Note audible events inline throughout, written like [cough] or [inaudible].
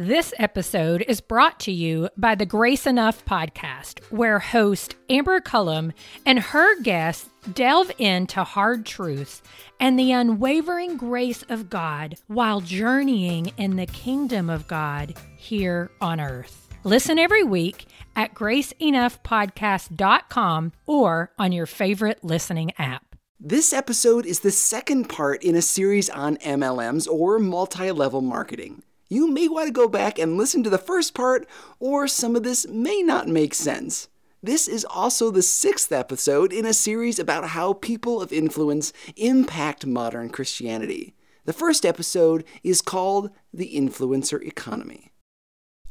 This episode is brought to you by the Grace Enough podcast, where host Amber Cullum and her guests delve into hard truths and the unwavering grace of God while journeying in the kingdom of God here on earth. Listen every week at graceenoughpodcast.com or on your favorite listening app. This episode is the second part in a series on MLMs or multi level marketing. You may want to go back and listen to the first part, or some of this may not make sense. This is also the sixth episode in a series about how people of influence impact modern Christianity. The first episode is called The Influencer Economy.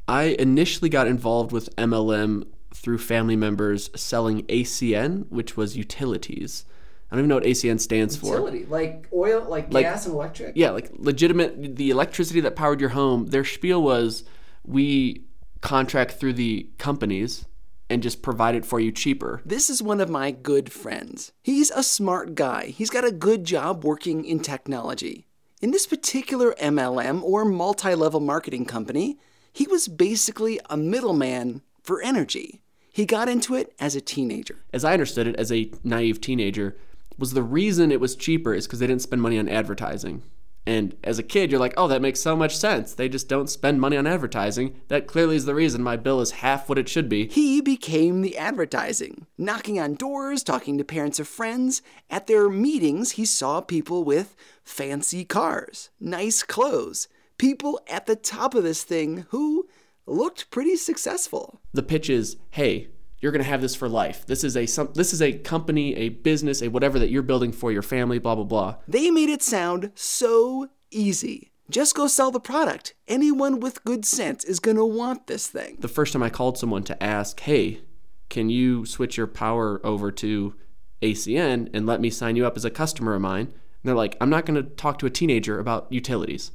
I initially got involved with MLM through family members selling ACN, which was utilities. I don't even know what ACN stands for. Utility, like oil, like, Like- gas and electric. Yeah, like legitimate, the electricity that powered your home. Their spiel was we contract through the companies and just provide it for you cheaper. This is one of my good friends. He's a smart guy. He's got a good job working in technology. In this particular MLM or multi level marketing company, he was basically a middleman for energy. He got into it as a teenager. As I understood it, as a naive teenager, was the reason it was cheaper is because they didn't spend money on advertising. And as a kid, you're like, oh, that makes so much sense. They just don't spend money on advertising. That clearly is the reason my bill is half what it should be. He became the advertising, knocking on doors, talking to parents of friends. At their meetings, he saw people with fancy cars, nice clothes, people at the top of this thing who looked pretty successful. the pitch is, hey, you're going to have this for life. This is a some, this is a company, a business, a whatever that you're building for your family, blah blah blah. They made it sound so easy. Just go sell the product. Anyone with good sense is going to want this thing. The first time I called someone to ask, hey, can you switch your power over to ACN and let me sign you up as a customer of mine? And they're like, I'm not going to talk to a teenager about utilities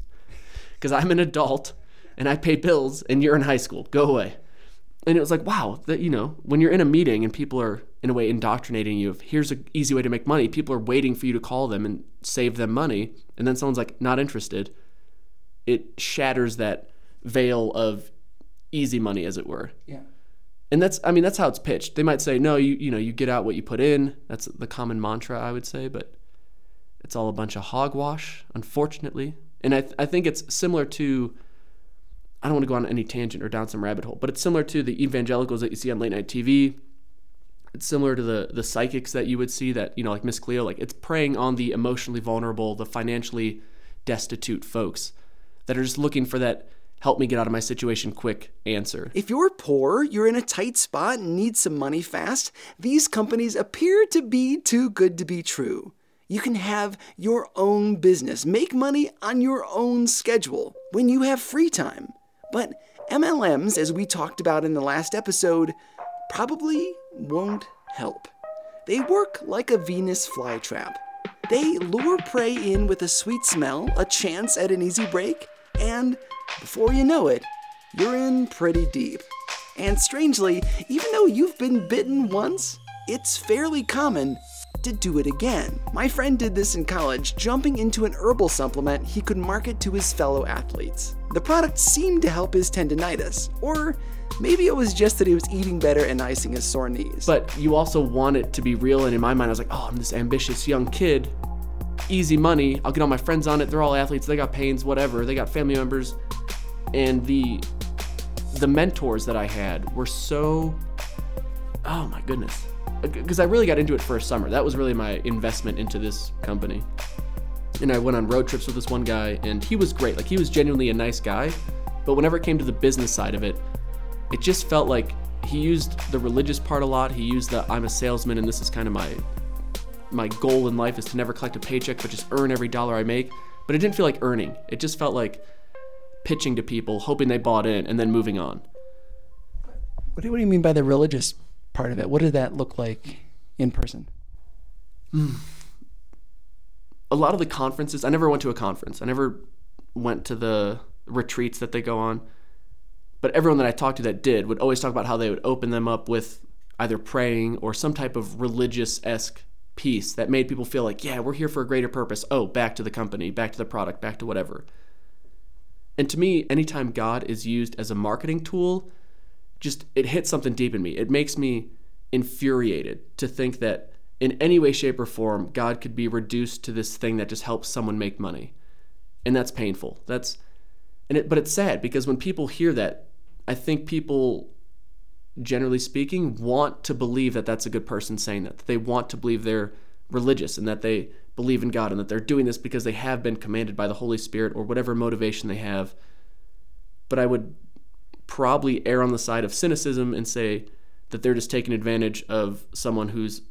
because I'm an adult and I pay bills and you're in high school. Go away. And it was like, wow, that you know, when you're in a meeting and people are in a way indoctrinating you of here's an easy way to make money, people are waiting for you to call them and save them money, and then someone's like not interested. It shatters that veil of easy money, as it were. Yeah. And that's, I mean, that's how it's pitched. They might say, no, you, you know, you get out what you put in. That's the common mantra, I would say, but it's all a bunch of hogwash, unfortunately. And I, th- I think it's similar to, I don't want to go on any tangent or down some rabbit hole, but it's similar to the evangelicals that you see on late night TV. It's similar to the the psychics that you would see that, you know, like Miss Cleo, like it's preying on the emotionally vulnerable, the financially destitute folks that are just looking for that help me get out of my situation quick answer. If you're poor, you're in a tight spot and need some money fast, these companies appear to be too good to be true. You can have your own business, make money on your own schedule when you have free time. But MLMs, as we talked about in the last episode, probably won't help. They work like a Venus flytrap. They lure prey in with a sweet smell, a chance at an easy break, and before you know it, you're in pretty deep. And strangely, even though you've been bitten once, it's fairly common to do it again. My friend did this in college, jumping into an herbal supplement he could market to his fellow athletes. The product seemed to help his tendonitis, or maybe it was just that he was eating better and icing his sore knees. But you also want it to be real. And in my mind, I was like, oh, I'm this ambitious young kid. Easy money. I'll get all my friends on it. They're all athletes. They got pains, whatever. They got family members. And the the mentors that I had were so oh my goodness. Because I really got into it for a summer. That was really my investment into this company. And I went on road trips with this one guy, and he was great. Like, he was genuinely a nice guy. But whenever it came to the business side of it, it just felt like he used the religious part a lot. He used the I'm a salesman and this is kind of my my goal in life is to never collect a paycheck but just earn every dollar I make. But it didn't feel like earning. It just felt like pitching to people, hoping they bought in and then moving on. what, do, what do you mean by the religious part of it? What did that look like in person? Hmm. A lot of the conferences, I never went to a conference. I never went to the retreats that they go on. But everyone that I talked to that did would always talk about how they would open them up with either praying or some type of religious esque piece that made people feel like, yeah, we're here for a greater purpose. Oh, back to the company, back to the product, back to whatever. And to me, anytime God is used as a marketing tool, just it hits something deep in me. It makes me infuriated to think that in any way, shape, or form, God could be reduced to this thing that just helps someone make money. And that's painful. That's and it but it's sad because when people hear that, I think people generally speaking want to believe that that's a good person saying that. that they want to believe they're religious and that they believe in God and that they're doing this because they have been commanded by the Holy Spirit or whatever motivation they have. But I would probably err on the side of cynicism and say that they're just taking advantage of someone who's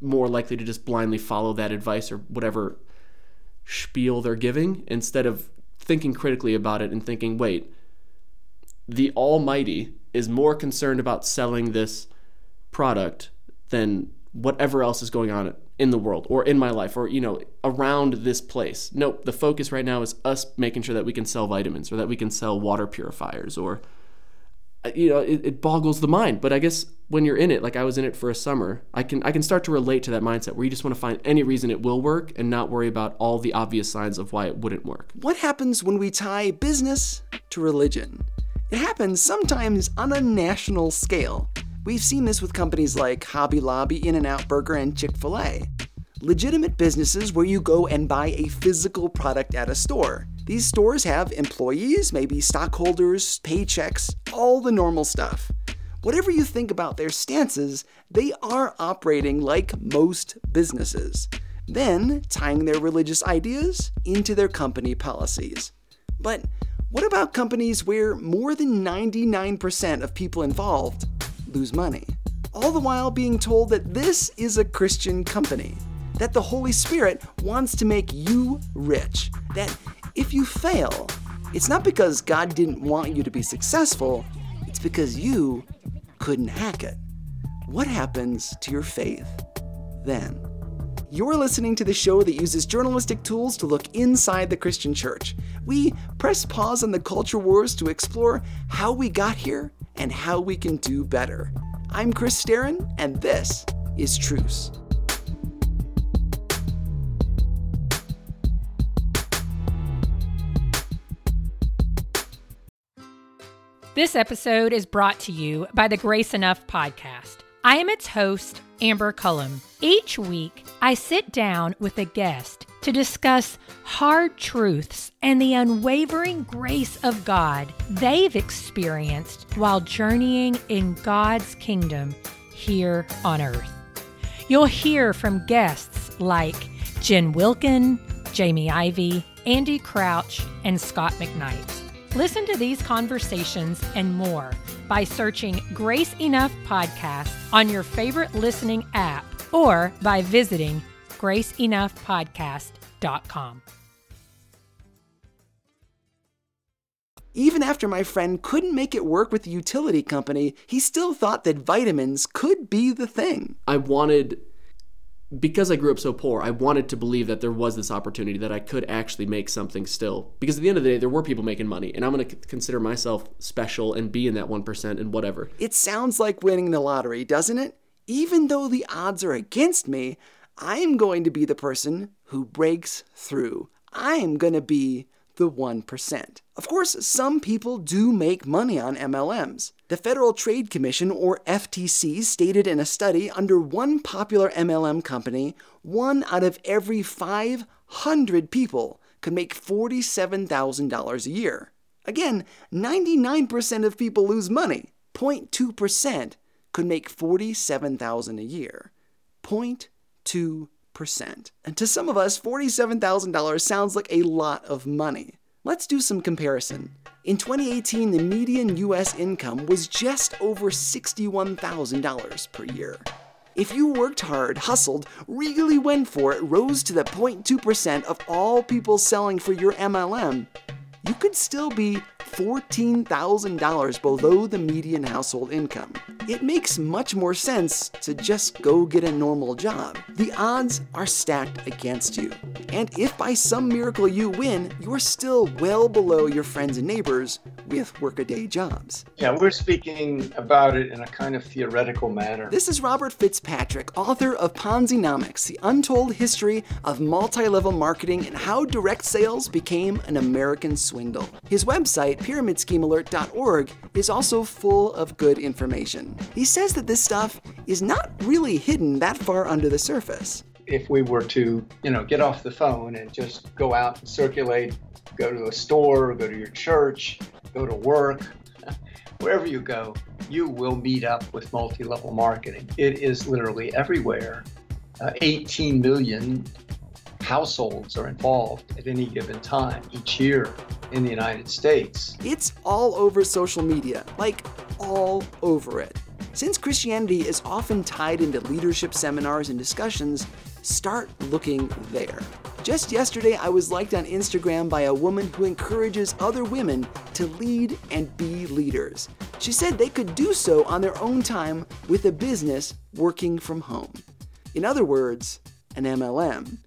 more likely to just blindly follow that advice or whatever spiel they're giving instead of thinking critically about it and thinking, wait, the Almighty is more concerned about selling this product than whatever else is going on in the world or in my life or you know around this place. Nope the focus right now is us making sure that we can sell vitamins or that we can sell water purifiers or uh, you know it, it boggles the mind. But i guess when you're in it like i was in it for a summer i can i can start to relate to that mindset where you just want to find any reason it will work and not worry about all the obvious signs of why it wouldn't work. What happens when we tie business to religion? It happens sometimes on a national scale We've seen this with companies like Hobby Lobby, In N Out Burger, and Chick fil A. Legitimate businesses where you go and buy a physical product at a store. These stores have employees, maybe stockholders, paychecks, all the normal stuff. Whatever you think about their stances, they are operating like most businesses, then tying their religious ideas into their company policies. But what about companies where more than 99% of people involved lose money. All the while being told that this is a Christian company, that the Holy Spirit wants to make you rich, that if you fail, it's not because God didn't want you to be successful, it's because you couldn't hack it. What happens to your faith then? You're listening to the show that uses journalistic tools to look inside the Christian church. We press pause on the culture wars to explore how we got here and how we can do better. I'm Chris Staron, and this is Truce. This episode is brought to you by the Grace Enough podcast. I am its host, Amber Cullum. Each week, I sit down with a guest to discuss hard truths and the unwavering grace of God they've experienced while journeying in God's kingdom here on earth. You'll hear from guests like Jen Wilkin, Jamie Ivey, Andy Crouch, and Scot McKnight. Listen to these conversations and more by searching Grace Enough Podcast on your favorite listening app or by visiting graceenoughpodcast.com. Even after my friend couldn't make it work with the utility company, he still thought that vitamins could be the thing. I wanted because I grew up so poor, I wanted to believe that there was this opportunity that I could actually make something still. Because at the end of the day, there were people making money, and I'm going to consider myself special and be in that 1% and whatever. It sounds like winning the lottery, doesn't it? Even though the odds are against me, I'm going to be the person who breaks through. I'm going to be the 1%. Of course, some people do make money on MLMs. The Federal Trade Commission, or FTC, stated in a study under one popular MLM company, one out of every 500 people could make $47,000 a year. Again, 99% of people lose money. 0.2% could make $47,000 a year. 0.2 percent And to some of us, $47,000 sounds like a lot of money. Let's do some comparison. In 2018, the median US income was just over $61,000 per year. If you worked hard, hustled, really went for it, rose to the 0.2% of all people selling for your MLM, you could still be $14,000 below the median household income. It makes much more sense to just go get a normal job. The odds are stacked against you. And if by some miracle you win, you're still well below your friends and neighbors with workaday jobs. Yeah, we're speaking about it in a kind of theoretical manner. This is Robert Fitzpatrick, author of Ponzinomics, the untold history of multi level marketing and how direct sales became an American swindle. His website, pyramidschemealert.org, is also full of good information. He says that this stuff is not really hidden that far under the surface. If we were to, you know, get off the phone and just go out and circulate, go to a store, go to your church, go to work, [laughs] wherever you go, you will meet up with multi level marketing. It is literally everywhere. Uh, 18 million households are involved at any given time each year in the United States. It's all over social media, like all over it. Since Christianity is often tied into leadership seminars and discussions, start looking there. Just yesterday, I was liked on Instagram by a woman who encourages other women to lead and be leaders. She said they could do so on their own time with a business working from home. In other words, an MLM.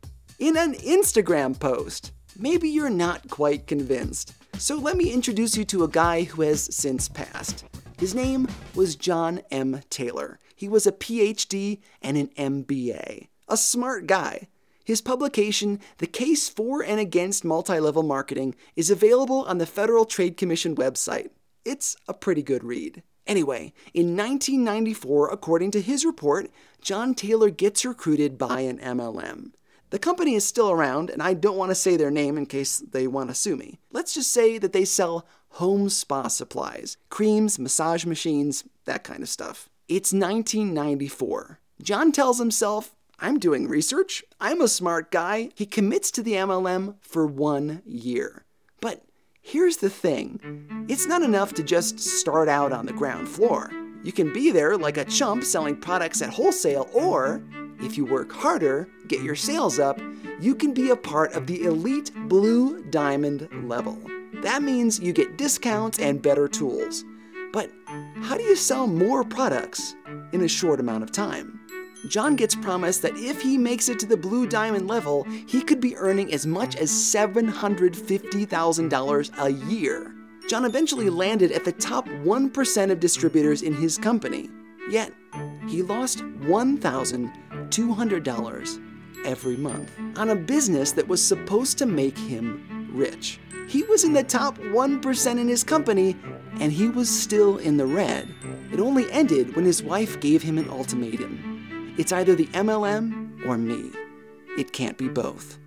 In an Instagram post. Maybe you're not quite convinced. So let me introduce you to a guy who has since passed. His name was Jon M. Taylor. He was a PhD and an MBA. A smart guy. His publication, The Case for and Against Multi Level Marketing, is available on the Federal Trade Commission website. It's a pretty good read. Anyway, in 1994, according to his report, Jon Taylor gets recruited by an MLM. The company is still around, and I don't want to say their name in case they want to sue me. Let's just say that they sell home spa supplies creams, massage machines, that kind of stuff. It's 1994. Jon tells himself, I'm doing research. I'm a smart guy. He commits to the MLM for one year. But here's the thing it's not enough to just start out on the ground floor. You can be there like a chump selling products at wholesale, or if you work harder, get your sales up, you can be a part of the elite blue diamond level. That means you get discounts and better tools. But how do you sell more products in a short amount of time? Jon gets promised that if he makes it to the blue diamond level, he could be earning as much as $750,000 a year. Jon eventually landed at the top 1% of distributors in his company. Yet, he lost $1,200 every month on a business that was supposed to make him rich. He was in the top 1% in his company, and he was still in the red. It only ended when his wife gave him an ultimatum it's either the MLM or me. It can't be both.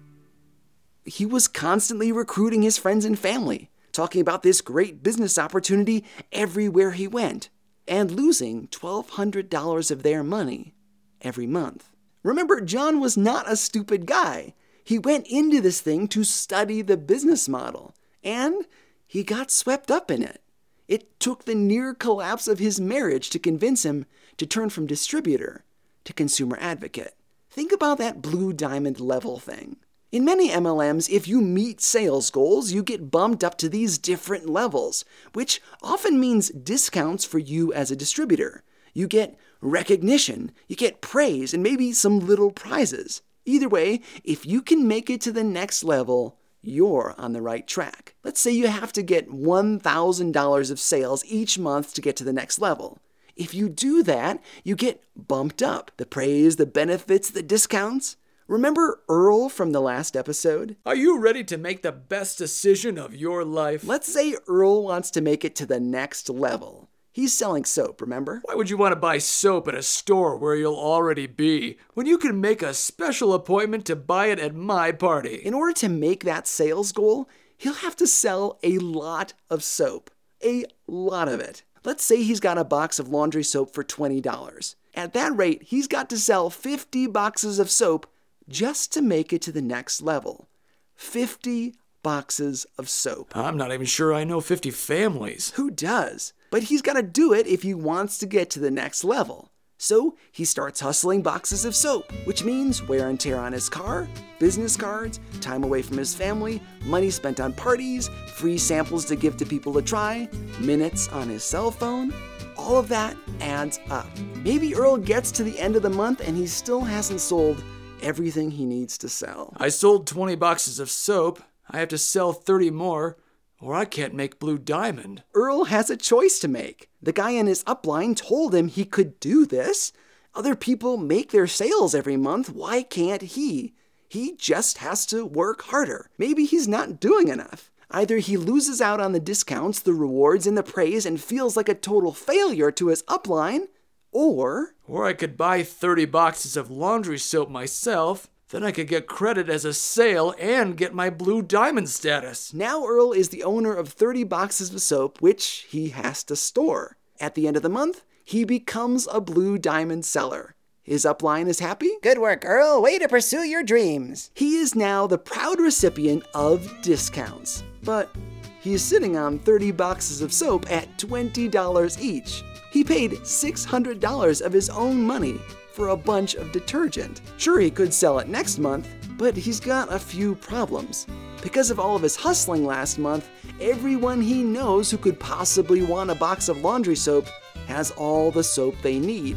He was constantly recruiting his friends and family, talking about this great business opportunity everywhere he went, and losing $1,200 of their money every month. Remember, Jon was not a stupid guy. He went into this thing to study the business model, and he got swept up in it. It took the near collapse of his marriage to convince him to turn from distributor to consumer advocate. Think about that blue diamond level thing. In many MLMs, if you meet sales goals, you get bumped up to these different levels, which often means discounts for you as a distributor. You get recognition, you get praise, and maybe some little prizes. Either way, if you can make it to the next level, you're on the right track. Let's say you have to get $1,000 of sales each month to get to the next level. If you do that, you get bumped up. The praise, the benefits, the discounts. Remember Earl from the last episode? Are you ready to make the best decision of your life? Let's say Earl wants to make it to the next level. He's selling soap, remember? Why would you want to buy soap at a store where you'll already be when you can make a special appointment to buy it at my party? In order to make that sales goal, he'll have to sell a lot of soap. A lot of it. Let's say he's got a box of laundry soap for $20. At that rate, he's got to sell 50 boxes of soap just to make it to the next level. 50 boxes of soap. I'm not even sure I know 50 families. Who does? But he's got to do it if he wants to get to the next level. So he starts hustling boxes of soap, which means wear and tear on his car, business cards, time away from his family, money spent on parties, free samples to give to people to try, minutes on his cell phone. All of that adds up. Maybe Earl gets to the end of the month and he still hasn't sold everything he needs to sell. I sold 20 boxes of soap. I have to sell 30 more, or I can't make Blue Diamond. Earl has a choice to make. The guy in his upline told him he could do this. Other people make their sales every month. Why can't he? He just has to work harder. Maybe he's not doing enough. Either he loses out on the discounts, the rewards, and the praise and feels like a total failure to his upline, or. Or I could buy 30 boxes of laundry soap myself. Then I could get credit as a sale and get my blue diamond status. Now Earl is the owner of 30 boxes of soap, which he has to store. At the end of the month, he becomes a blue diamond seller. His upline is happy. Good work, Earl. Way to pursue your dreams. He is now the proud recipient of discounts. But he is sitting on 30 boxes of soap at $20 each. He paid $600 of his own money for a bunch of detergent. Sure, he could sell it next month, but he's got a few problems. Because of all of his hustling last month, everyone he knows who could possibly want a box of laundry soap has all the soap they need.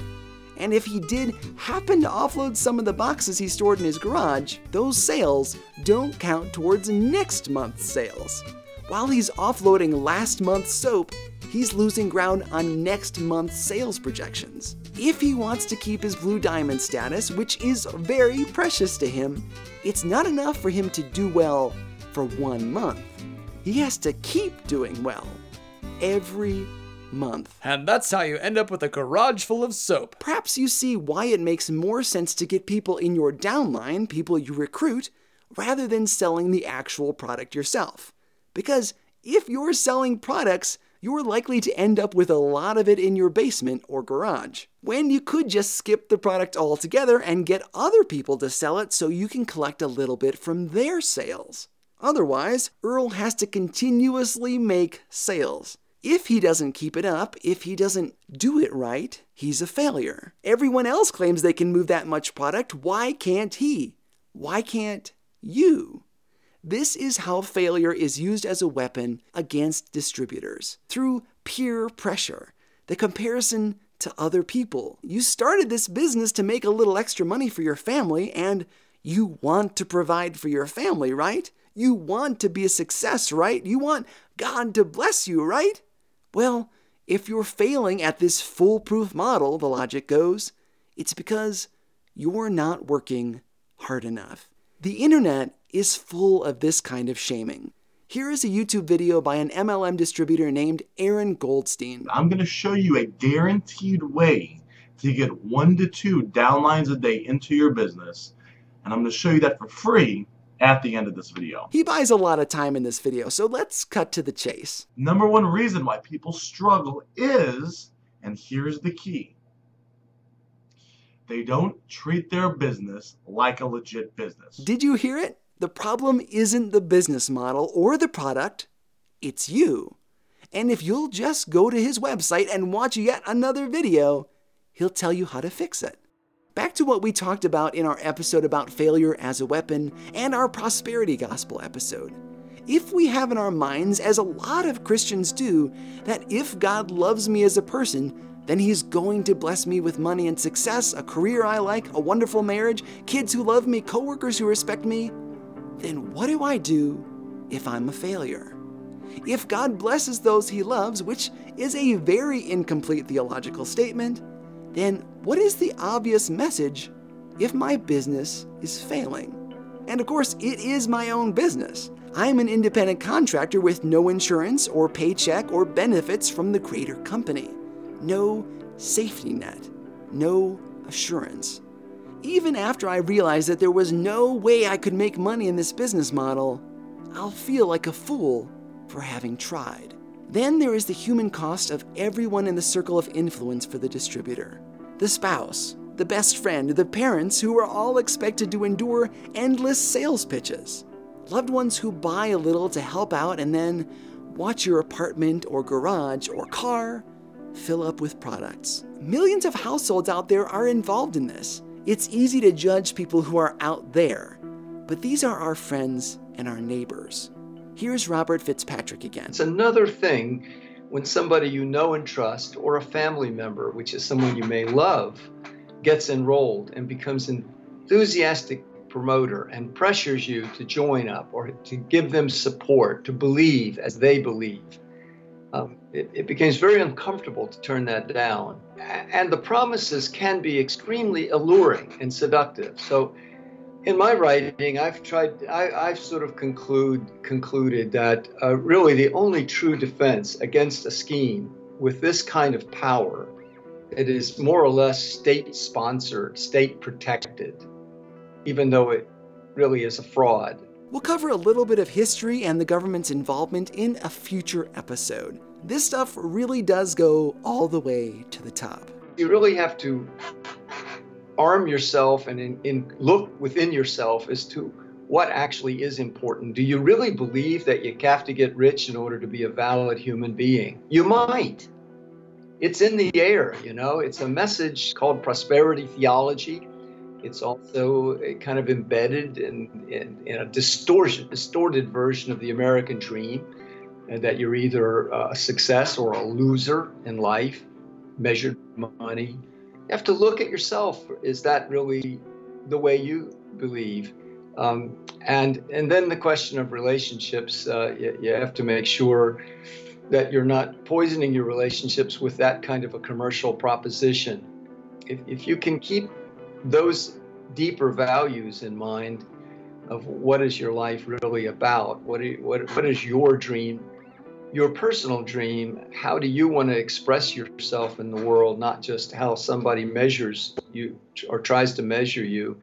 And if he did happen to offload some of the boxes he stored in his garage, those sales don't count towards next month's sales. While he's offloading last month's soap, he's losing ground on next month's sales projections. If he wants to keep his blue diamond status, which is very precious to him, it's not enough for him to do well for one month. He has to keep doing well every month. And that's how you end up with a garage full of soap. Perhaps you see why it makes more sense to get people in your downline, people you recruit, rather than selling the actual product yourself. Because if you're selling products, you're likely to end up with a lot of it in your basement or garage. When you could just skip the product altogether and get other people to sell it so you can collect a little bit from their sales. Otherwise, Earl has to continuously make sales. If he doesn't keep it up, if he doesn't do it right, he's a failure. Everyone else claims they can move that much product. Why can't he? Why can't you? This is how failure is used as a weapon against distributors through peer pressure, the comparison to other people. You started this business to make a little extra money for your family, and you want to provide for your family, right? You want to be a success, right? You want God to bless you, right? Well, if you're failing at this foolproof model, the logic goes, it's because you're not working hard enough. The internet is full of this kind of shaming. Here is a YouTube video by an MLM distributor named Aaron Goldstein. I'm going to show you a guaranteed way to get one to two downlines a day into your business. And I'm going to show you that for free at the end of this video. He buys a lot of time in this video, so let's cut to the chase. Number one reason why people struggle is, and here's the key, they don't treat their business like a legit business. Did you hear it? The problem isn't the business model or the product, it's you. And if you'll just go to his website and watch yet another video, he'll tell you how to fix it. Back to what we talked about in our episode about failure as a weapon and our prosperity gospel episode. If we have in our minds, as a lot of Christians do, that if God loves me as a person, then He's going to bless me with money and success, a career I like, a wonderful marriage, kids who love me, coworkers who respect me, then what do I do if I'm a failure? If God blesses those He loves, which is a very incomplete theological statement, then what is the obvious message if my business is failing? And of course, it is my own business. I'm an independent contractor with no insurance or paycheck or benefits from the greater company. No safety net. No assurance. Even after I realize that there was no way I could make money in this business model, I'll feel like a fool for having tried. Then there is the human cost of everyone in the circle of influence for the distributor the spouse, the best friend, the parents who are all expected to endure endless sales pitches, loved ones who buy a little to help out and then watch your apartment or garage or car fill up with products. Millions of households out there are involved in this. It's easy to judge people who are out there, but these are our friends and our neighbors. Here's Robert Fitzpatrick again. It's another thing when somebody you know and trust, or a family member, which is someone you may love, gets enrolled and becomes an enthusiastic promoter and pressures you to join up or to give them support, to believe as they believe. Um, it, it becomes very uncomfortable to turn that down. And the promises can be extremely alluring and seductive. So, in my writing, I've tried, I, have sort of conclude, concluded that uh, really the only true defense against a scheme with this kind of power, it is more or less state sponsored, state protected, even though it really is a fraud. We'll cover a little bit of history and the government's involvement in a future episode. This stuff really does go all the way to the top. You really have to arm yourself and in, in look within yourself as to what actually is important. Do you really believe that you have to get rich in order to be a valid human being? You might. It's in the air, you know. It's a message called prosperity theology. It's also eh, kind of embedded in, in, in a distortion, distorted version of the American dream, that you're either a success or a loser in life, measured money. You have to look at yourself. Is that really the way you believe? Um, and and then the question of relationships. Uh, you, you have to make sure that you're not poisoning your relationships with that kind of a commercial proposition. If, if you can keep those deeper values in mind of what is your life really about, what, what, what is your dream, your personal dream, how do you want to express yourself in the world, not just how somebody measures you or tries to measure you.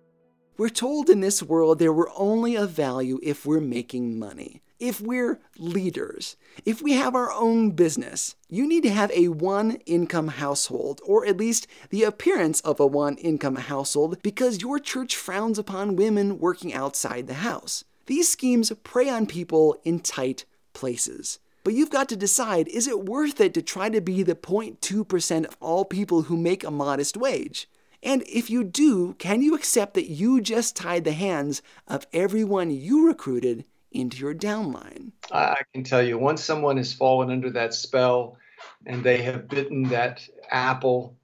We're told in this world that we're only of value if we're making money if we're leaders, if we have our own business, you need to have a one income household, or at least the appearance of a one income household, because your church frowns upon women working outside the house. These schemes prey on people in tight places. But you've got to decide is it worth it to try to be the 0.2% of all people who make a modest wage? And if you do, can you accept that you just tied the hands of everyone you recruited into your downline. I can tell you, once someone has fallen under that spell and they have bitten that apple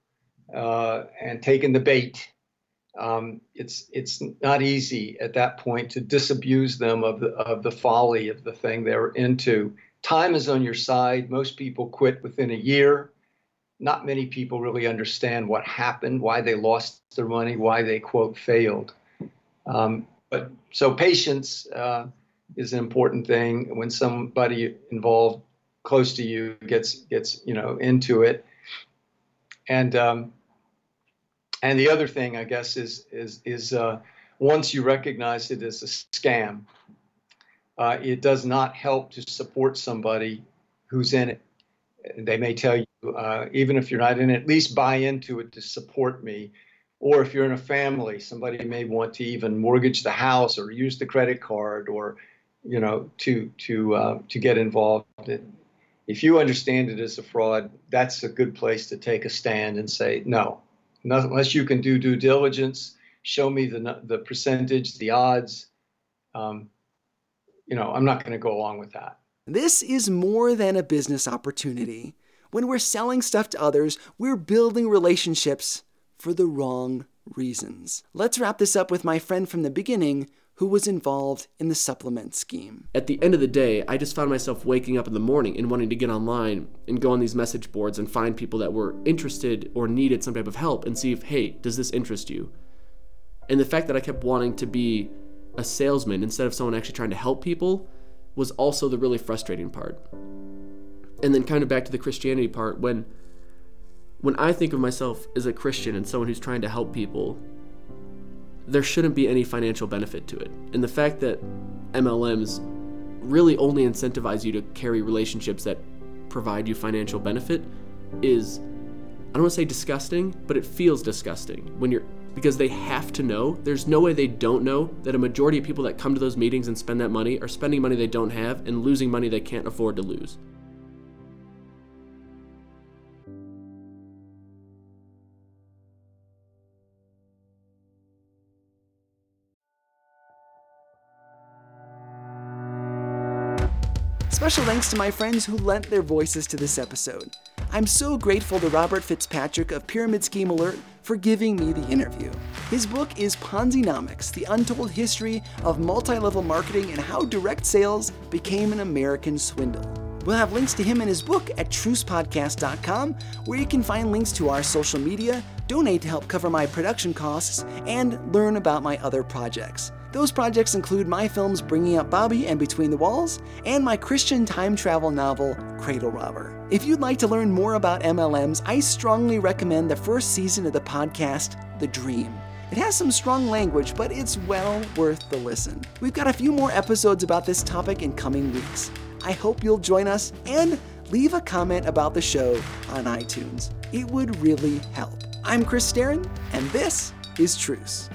uh, and taken the bait, um, it's it's not easy at that point to disabuse them of the of the folly of the thing they're into. Time is on your side. Most people quit within a year. Not many people really understand what happened, why they lost their money, why they quote failed. Um, but so patience. Uh, is an important thing when somebody involved close to you gets gets you know into it and um, and the other thing i guess is is is uh, once you recognize it as a scam uh, it does not help to support somebody who's in it they may tell you uh, even if you're not in it at least buy into it to support me or if you're in a family somebody may want to even mortgage the house or use the credit card or you know, to to uh, to get involved. In. If you understand it as a fraud, that's a good place to take a stand and say no, unless you can do due diligence, show me the the percentage, the odds. Um, you know, I'm not going to go along with that. This is more than a business opportunity. When we're selling stuff to others, we're building relationships for the wrong reasons. Let's wrap this up with my friend from the beginning who was involved in the supplement scheme. At the end of the day, I just found myself waking up in the morning and wanting to get online and go on these message boards and find people that were interested or needed some type of help and see if, hey, does this interest you? And the fact that I kept wanting to be a salesman instead of someone actually trying to help people was also the really frustrating part. And then kind of back to the Christianity part when when I think of myself as a Christian and someone who's trying to help people, there shouldn't be any financial benefit to it. And the fact that MLMs really only incentivize you to carry relationships that provide you financial benefit is I don't want to say disgusting, but it feels disgusting when you're because they have to know. There's no way they don't know that a majority of people that come to those meetings and spend that money are spending money they don't have and losing money they can't afford to lose. Special thanks to my friends who lent their voices to this episode. I'm so grateful to Robert Fitzpatrick of Pyramid Scheme Alert for giving me the interview. His book is Ponzinomics The Untold History of Multi Level Marketing and How Direct Sales Became an American Swindle. We'll have links to him and his book at trucepodcast.com, where you can find links to our social media, donate to help cover my production costs, and learn about my other projects. Those projects include my films Bringing Up Bobby and Between the Walls, and my Christian time travel novel Cradle Robber. If you'd like to learn more about MLMs, I strongly recommend the first season of the podcast, The Dream. It has some strong language, but it's well worth the listen. We've got a few more episodes about this topic in coming weeks. I hope you'll join us and leave a comment about the show on iTunes. It would really help. I'm Chris Staron, and this is Truce.